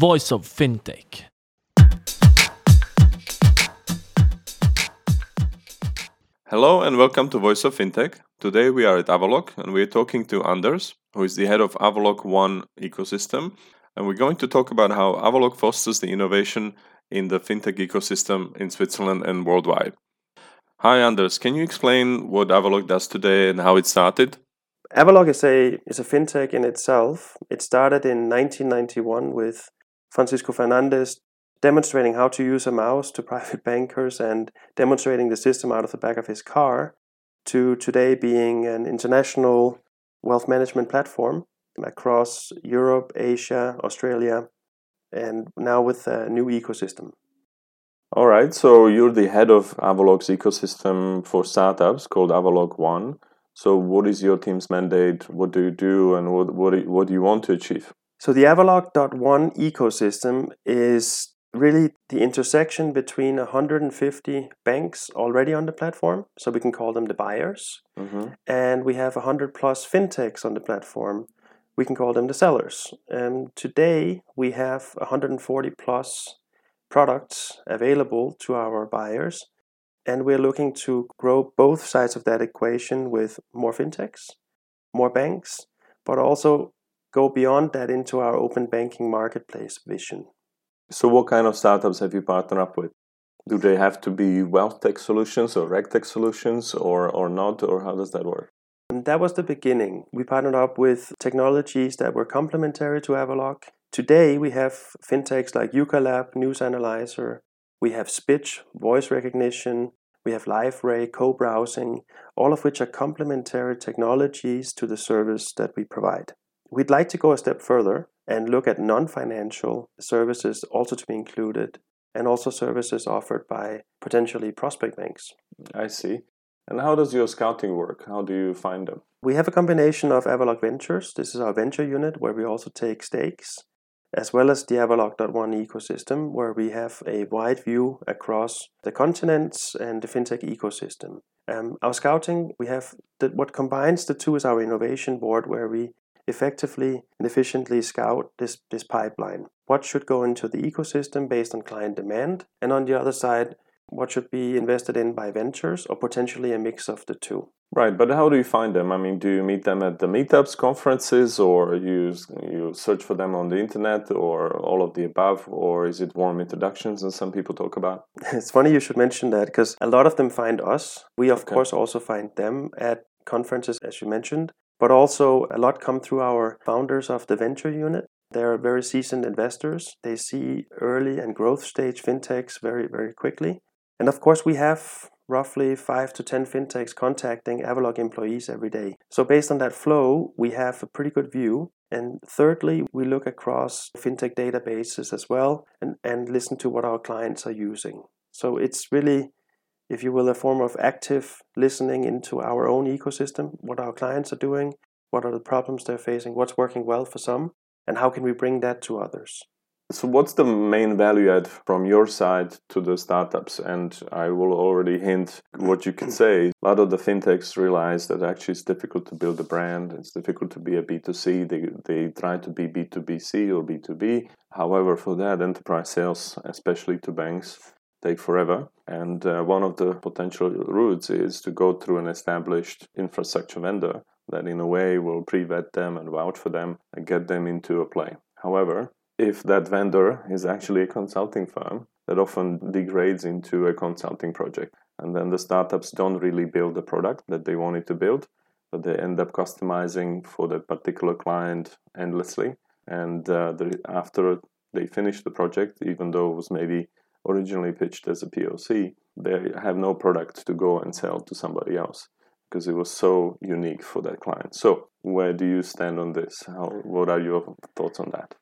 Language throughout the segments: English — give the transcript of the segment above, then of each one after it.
Voice of Fintech. Hello and welcome to Voice of Fintech. Today we are at Avaloq and we're talking to Anders, who is the head of Avaloq One ecosystem. And we're going to talk about how Avaloq fosters the innovation in the fintech ecosystem in Switzerland and worldwide. Hi, Anders. Can you explain what Avaloq does today and how it started? Avalok is a is a fintech in itself. It started in 1991 with Francisco Fernandez demonstrating how to use a mouse to private bankers and demonstrating the system out of the back of his car to today being an international wealth management platform across Europe, Asia, Australia, and now with a new ecosystem. All right, so you're the head of Avaloq's ecosystem for startups called Avaloq One. So, what is your team's mandate? What do you do, and what what, what do you want to achieve? So, the Avaloq.one ecosystem is really the intersection between 150 banks already on the platform, so we can call them the buyers, mm-hmm. and we have 100 plus fintechs on the platform. We can call them the sellers. And today we have 140 plus products available to our buyers, and we're looking to grow both sides of that equation with more fintechs, more banks, but also go beyond that into our open banking marketplace vision. So, what kind of startups have you partnered up with? Do they have to be wealth tech solutions or reg tech solutions or, or not, or how does that work? And that was the beginning. We partnered up with technologies that were complementary to Avaloq. Today, we have fintechs like Yukka Lab, News Analyzer, we have Spitch, voice recognition, we have LiveRay, co browsing, all of which are complementary technologies to the service that we provide. We'd like to go a step further and look at non financial services also to be included, and also services offered by potentially prospect banks. I see. And how does your scouting work? How do you find them? We have a combination of Avaloq Ventures. This is our venture unit where we also take stakes, as well as the Avaloq.one ecosystem, where we have a wide view across the continents and the fintech ecosystem. Um, our scouting, we have the, what combines the two is our innovation board, where we effectively and efficiently scout this, this pipeline. What should go into the ecosystem based on client demand? And on the other side, what should be invested in by ventures or potentially a mix of the two? Right, but how do you find them? I mean, do you meet them at the meetups, conferences, or you you search for them on the internet, or all of the above, or is it warm introductions as some people talk about? it's funny you should mention that because a lot of them find us. We of okay. course also find them at conferences, as you mentioned, but also a lot come through our founders of the venture unit. They're very seasoned investors. They see early and growth stage fintechs very, very quickly. And of course, we have roughly five to 10 fintechs contacting Avaloq employees every day. So, based on that flow, we have a pretty good view. And thirdly, we look across fintech databases as well and, and listen to what our clients are using. So, it's really if you will, a form of active listening into our own ecosystem, what our clients are doing, what are the problems they're facing, what's working well for some, and how can we bring that to others. So, what's the main value add from your side to the startups? And I will already hint what you can say. A lot of the fintechs realize that actually it's difficult to build a brand, it's difficult to be a B2C. They, they try to be B2BC or B2B. However, for that, enterprise sales, especially to banks, take forever. And uh, one of the potential routes is to go through an established infrastructure vendor that, in a way, will pre vet them and vouch for them and get them into a play. However, if that vendor is actually a consulting firm, that often degrades into a consulting project. And then the startups don't really build the product that they wanted to build, but they end up customizing for that particular client endlessly. And uh, the, after they finish the project, even though it was maybe originally pitched as a POC, they have no product to go and sell to somebody else because it was so unique for that client. So, where do you stand on this? How, what are your thoughts on that?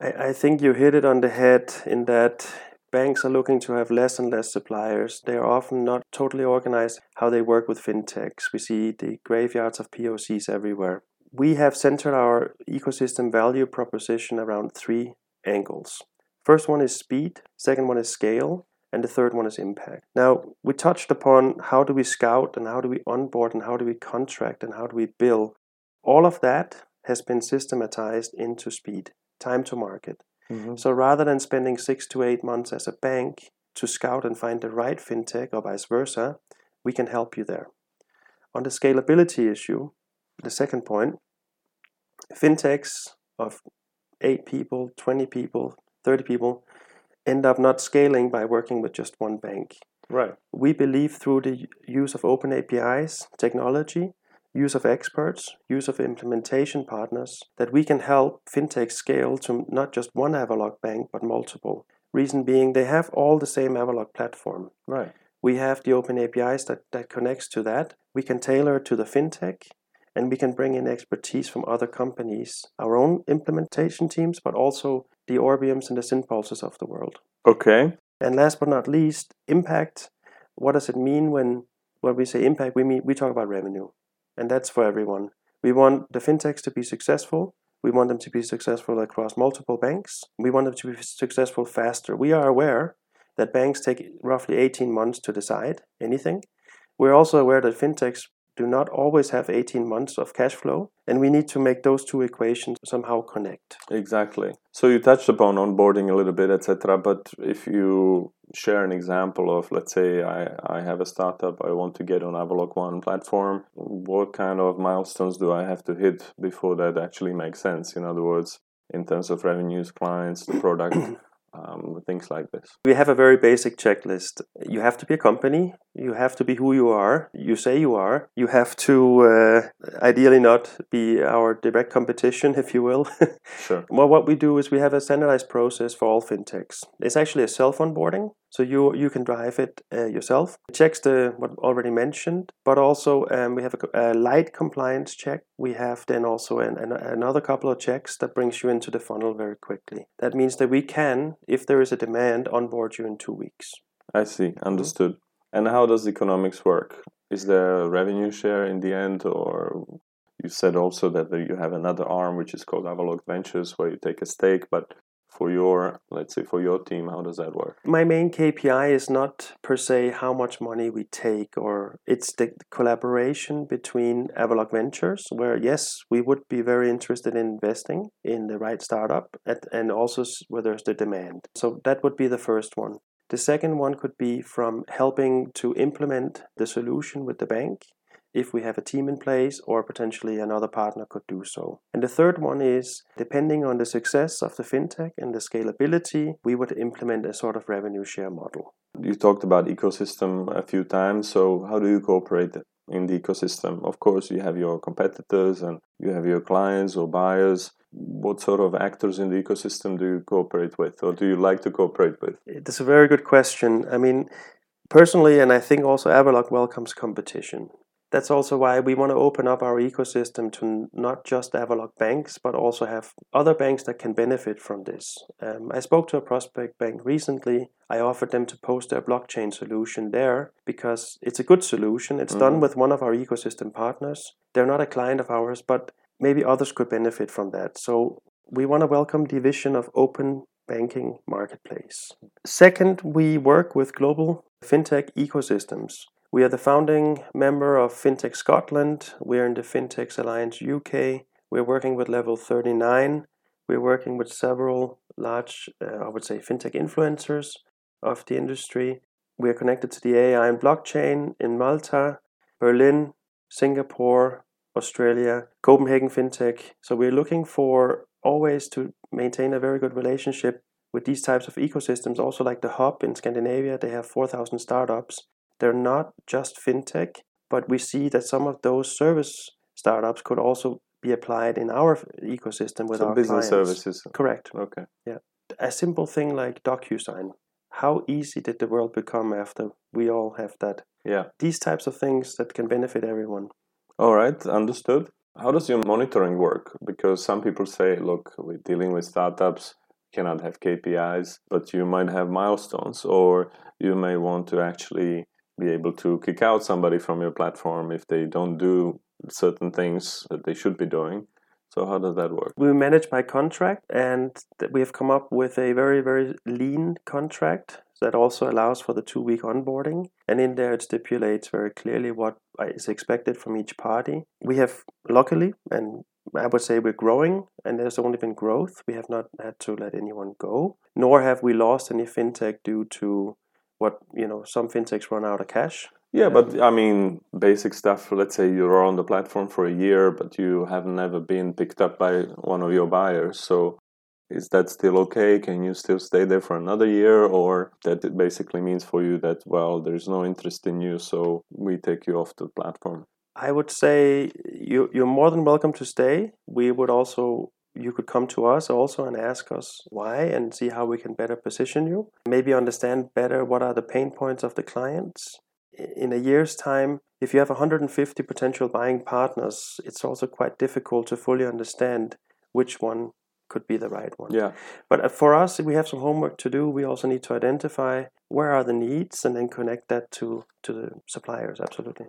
I, I think you hit it on the head in that banks are looking to have less and less suppliers. They are often not totally organized how they work with fintechs. We see the graveyards of POCs everywhere. We have centered our ecosystem value proposition around three angles. First one is speed, second one is scale, and the third one is impact. Now, we touched upon how do we scout and how do we onboard and how do we contract and how do we bill. All of that has been systematized into speed, time to market. Mm-hmm. So rather than spending six to eight months as a bank to scout and find the right fintech or vice versa, we can help you there. On the scalability issue, the second point, fintechs of eight people, 20 people, 30 people end up not scaling by working with just one bank. Right. We believe through the use of open APIs, technology, use of experts, use of implementation partners, that we can help fintech scale to not just one Avaloq bank, but multiple. Reason being, they have all the same Avaloq platform. Right. We have the open APIs that, that connects to that. We can tailor to the fintech and we can bring in expertise from other companies, our own implementation teams, but also the Orbiums and the Synpulses of the world. Okay. And last but not least, impact. What does it mean when when we say impact? We mean we talk about revenue, and that's for everyone. We want the fintechs to be successful. We want them to be successful across multiple banks. We want them to be successful faster. We are aware that banks take roughly 18 months to decide anything. We're also aware that fintechs do not always have 18 months of cash flow, and we need to make those two equations somehow connect. Exactly. So you touched upon onboarding a little bit, etc. But if you share an example of, let's say, I, I have a startup, I want to get on Avaloq One platform, what kind of milestones do I have to hit before that actually makes sense? In other words, in terms of revenues, clients, the product. um, things like this? We have a very basic checklist. You have to be a company. You have to be who you are. You say you are. You have to uh, ideally not be our direct competition, if you will. sure. Well, what we do is we have a standardized process for all fintechs. It's actually a self onboarding. So you you can drive it uh, yourself. It checks the what already mentioned, but also um, we have a, a, light compliance check. We have then also an, an, another couple of checks that brings you into the funnel very quickly. That means that we can, if there is a demand, onboard you in two weeks. I see. Understood. Mm-hmm. And how does economics work? Is there a revenue share in the end, or you said also that you have another arm which is called Avaloq Ventures, where you take a stake, but for your let's say for your team how does that work? My main kpi is not per se how much money we take or it's the collaboration between avaloq ventures where yes we would be very interested in investing in the right startup at, and also where there's the demand. So that would be the first one. The second one could be from helping to implement the solution with the bank if we have a team in place or potentially another partner could do so. And the third one is depending on the success of the fintech and the scalability, we would implement a sort of revenue share model. You talked about ecosystem a few times, so how do you cooperate in the ecosystem? Of course, you have your competitors and you have your clients or buyers. What sort of actors in the ecosystem do you cooperate with or do you like to cooperate with? It's a very good question. I mean, personally, and I think also Avaloq welcomes competition that's also why we want to open up our ecosystem to not just Avaloq banks, but also have other banks that can benefit from this. Um, I spoke to a prospect bank recently. I offered them to post their blockchain solution there because it's a good solution. It's mm-hmm. done with one of our ecosystem partners. They're not a client of ours, but maybe others could benefit from that. So we want to welcome the vision of open banking marketplace. Second, we work with global fintech ecosystems. We are the founding member of FinTech Scotland. We're in the FinTech Alliance UK. We're working with Level 39. We're working with several large, uh, I would say, FinTech influencers of the industry. We are connected to the AI and blockchain in Malta, Berlin, Singapore, Australia, Copenhagen FinTech. So we're looking for always to maintain a very good relationship with these types of ecosystems. Also, like the Hub in Scandinavia, they have 4,000 startups they're not just fintech, but we see that some of those service startups could also be applied in our ecosystem with so our business clients. services. Correct. Okay. Yeah. A simple thing like DocuSign. How easy did the world become after we all have that? Yeah. These types of things that can benefit everyone. All right, understood. How does your monitoring work? Because some people say, look, we're dealing with startups, cannot have KPIs, but you might have milestones, or you may want to actually be able to kick out somebody from your platform if they don't do certain things that they should be doing. So how does that work? We manage by contract, and we have come up with a very very lean contract that also allows for the two week onboarding. And in there, it stipulates very clearly what is expected from each party. We have luckily and I would say we're growing and there's only been growth. We have not had to let anyone go, nor have we lost any fintech due to what, you know, some fintechs run out of cash. Yeah, but I mean, basic stuff. Let's say you're on the platform for a year, but you have never been picked up by one of your buyers. So is that still okay? Can you still stay there for another year? Or that it basically means for you that, well, there's no interest in you, so we take you off the platform? I would say you, you're more than welcome to stay. We would also you could come to us also and ask us why and see how we can better position you. Maybe understand better what are the pain points of the clients. In a year's time, if you have 150 potential buying partners, it's also quite difficult to fully understand which one could be the right one. Yeah. But uh, for us, we have some homework to do. We also need to identify where are the needs and then connect that to to the suppliers. Absolutely.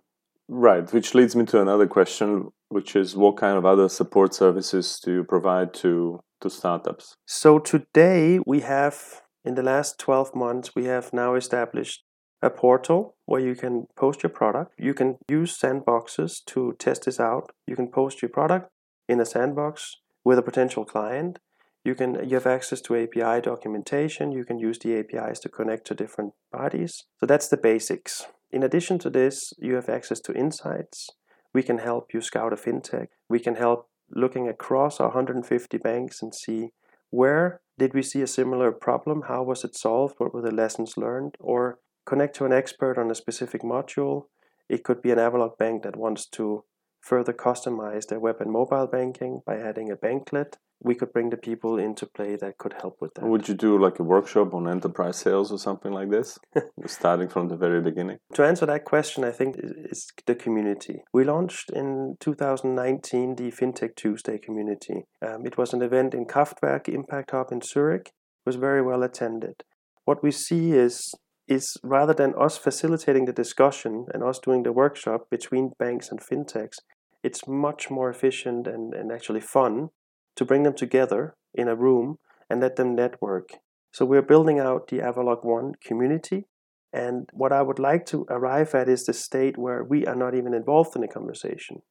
Right, which leads me to another question, which is what kind of other support services do you provide to to startups? So today we have in the last 12 months we have now established a portal where you can post your product. You can use sandboxes to test this out. You can post your product in a sandbox with a potential client. You can you have access to API documentation. You can use the APIs to connect to different parties. So that's the basics. In addition to this, you have access to insights. We can help you scout a fintech. We can help looking across our 150 banks and see where did we see a similar problem? How was it solved? What were the lessons learned? Or connect to an expert on a specific module. It could be an Avaloq bank that wants to further customize their web and mobile banking by adding a banklet. We could bring the people into play that could help with that. Would you do like a workshop on enterprise sales or something like this, starting from the very beginning? To answer that question, I think is the community. We launched in 2019 the FinTech Tuesday community. Um, it was an event in Kraftwerk Impact Hub in Zurich. It was very well attended. What we see is is rather than us facilitating the discussion and us doing the workshop between banks and fintechs, it's much more efficient and, and actually fun to bring them together in a room and let them network. So we're building out the Avaloq One community. And what I would like to arrive at is the state where we are not even involved in the conversation.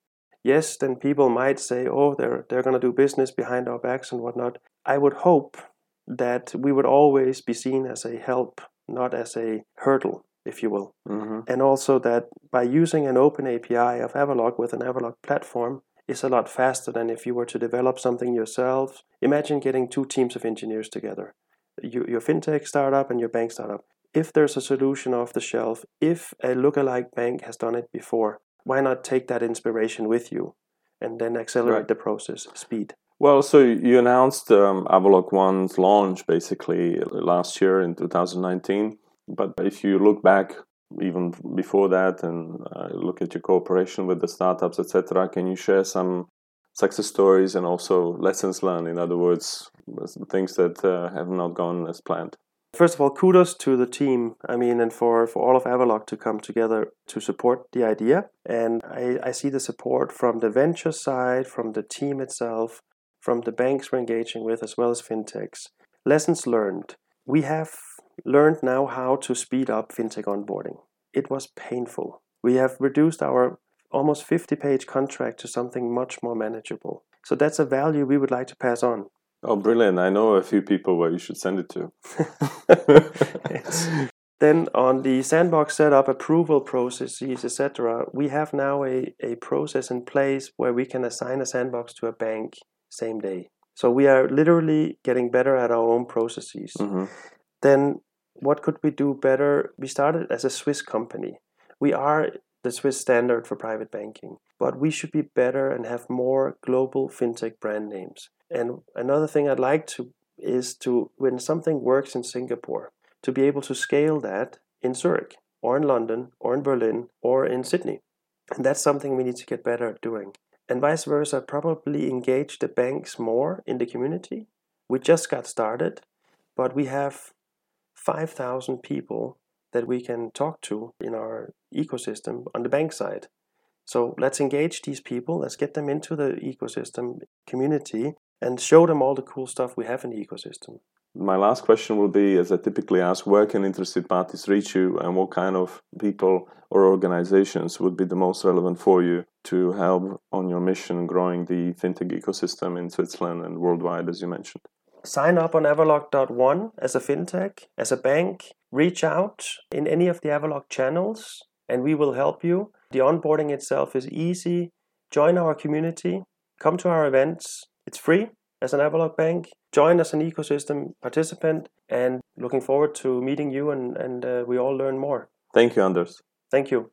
Yes, then people might say, oh, they're, they're going to do business behind our backs and whatnot. I would hope that we would always be seen as a help not as a hurdle, if you will. Mm-hmm. And also that by using an open API of Avaloq with an Avaloq platform is a lot faster than if you were to develop something yourself. Imagine getting two teams of engineers together, you, your fintech startup and your bank startup. If there's a solution off the shelf, if a lookalike bank has done it before, why not take that inspiration with you and then accelerate right. the process, speed? Well, so you announced um, Avaloq One's launch basically last year in 2019. But if you look back even before that and look at your cooperation with the startups, etc., can you share some success stories and also lessons learned? In other words, things that uh, have not gone as planned. First of all, kudos to the team. I mean, and for, for all of Avaloq to come together to support the idea. And I, I see the support from the venture side, from the team itself, from the banks we're engaging with as well as fintechs. Lessons learned. We have learned now how to speed up fintech onboarding. It was painful. We have reduced our almost 50 page contract to something much more manageable. So that's a value we would like to pass on. Oh, brilliant. I know a few people where you should send it to. Then on the sandbox setup, approval processes, etc., we have now a, a process in place where we can assign a sandbox to a bank same day. So we are literally getting better at our own processes. Mm-hmm. Then what could we do better? We started as a Swiss company. We are the Swiss standard for private banking, but we should be better and have more global fintech brand names. And another thing I'd like to is to when something works in Singapore, to be able to scale that in Zurich or in London or in Berlin or in Sydney. And that's something we need to get better at doing and vice versa, probably engage the banks more in the community. We just got started, but we have 5,000 people that we can talk to in our ecosystem on the bank side. So let's engage these people, let's get them into the ecosystem community and show them all the cool stuff we have in the ecosystem. My last question will be as I typically ask, where can interested parties reach you and what kind of people or organizations would be the most relevant for you to help on your mission growing the fintech ecosystem in Switzerland and worldwide, as you mentioned. Sign up on Avaloq.one as a fintech, as a bank. Reach out in any of the Avaloq channels, and we will help you. The onboarding itself is easy. Join our community, come to our events. It's free as an Avaloq bank. Join as an ecosystem participant, and looking forward to meeting you and, and uh, we all learn more. Thank you, Anders. Thank you.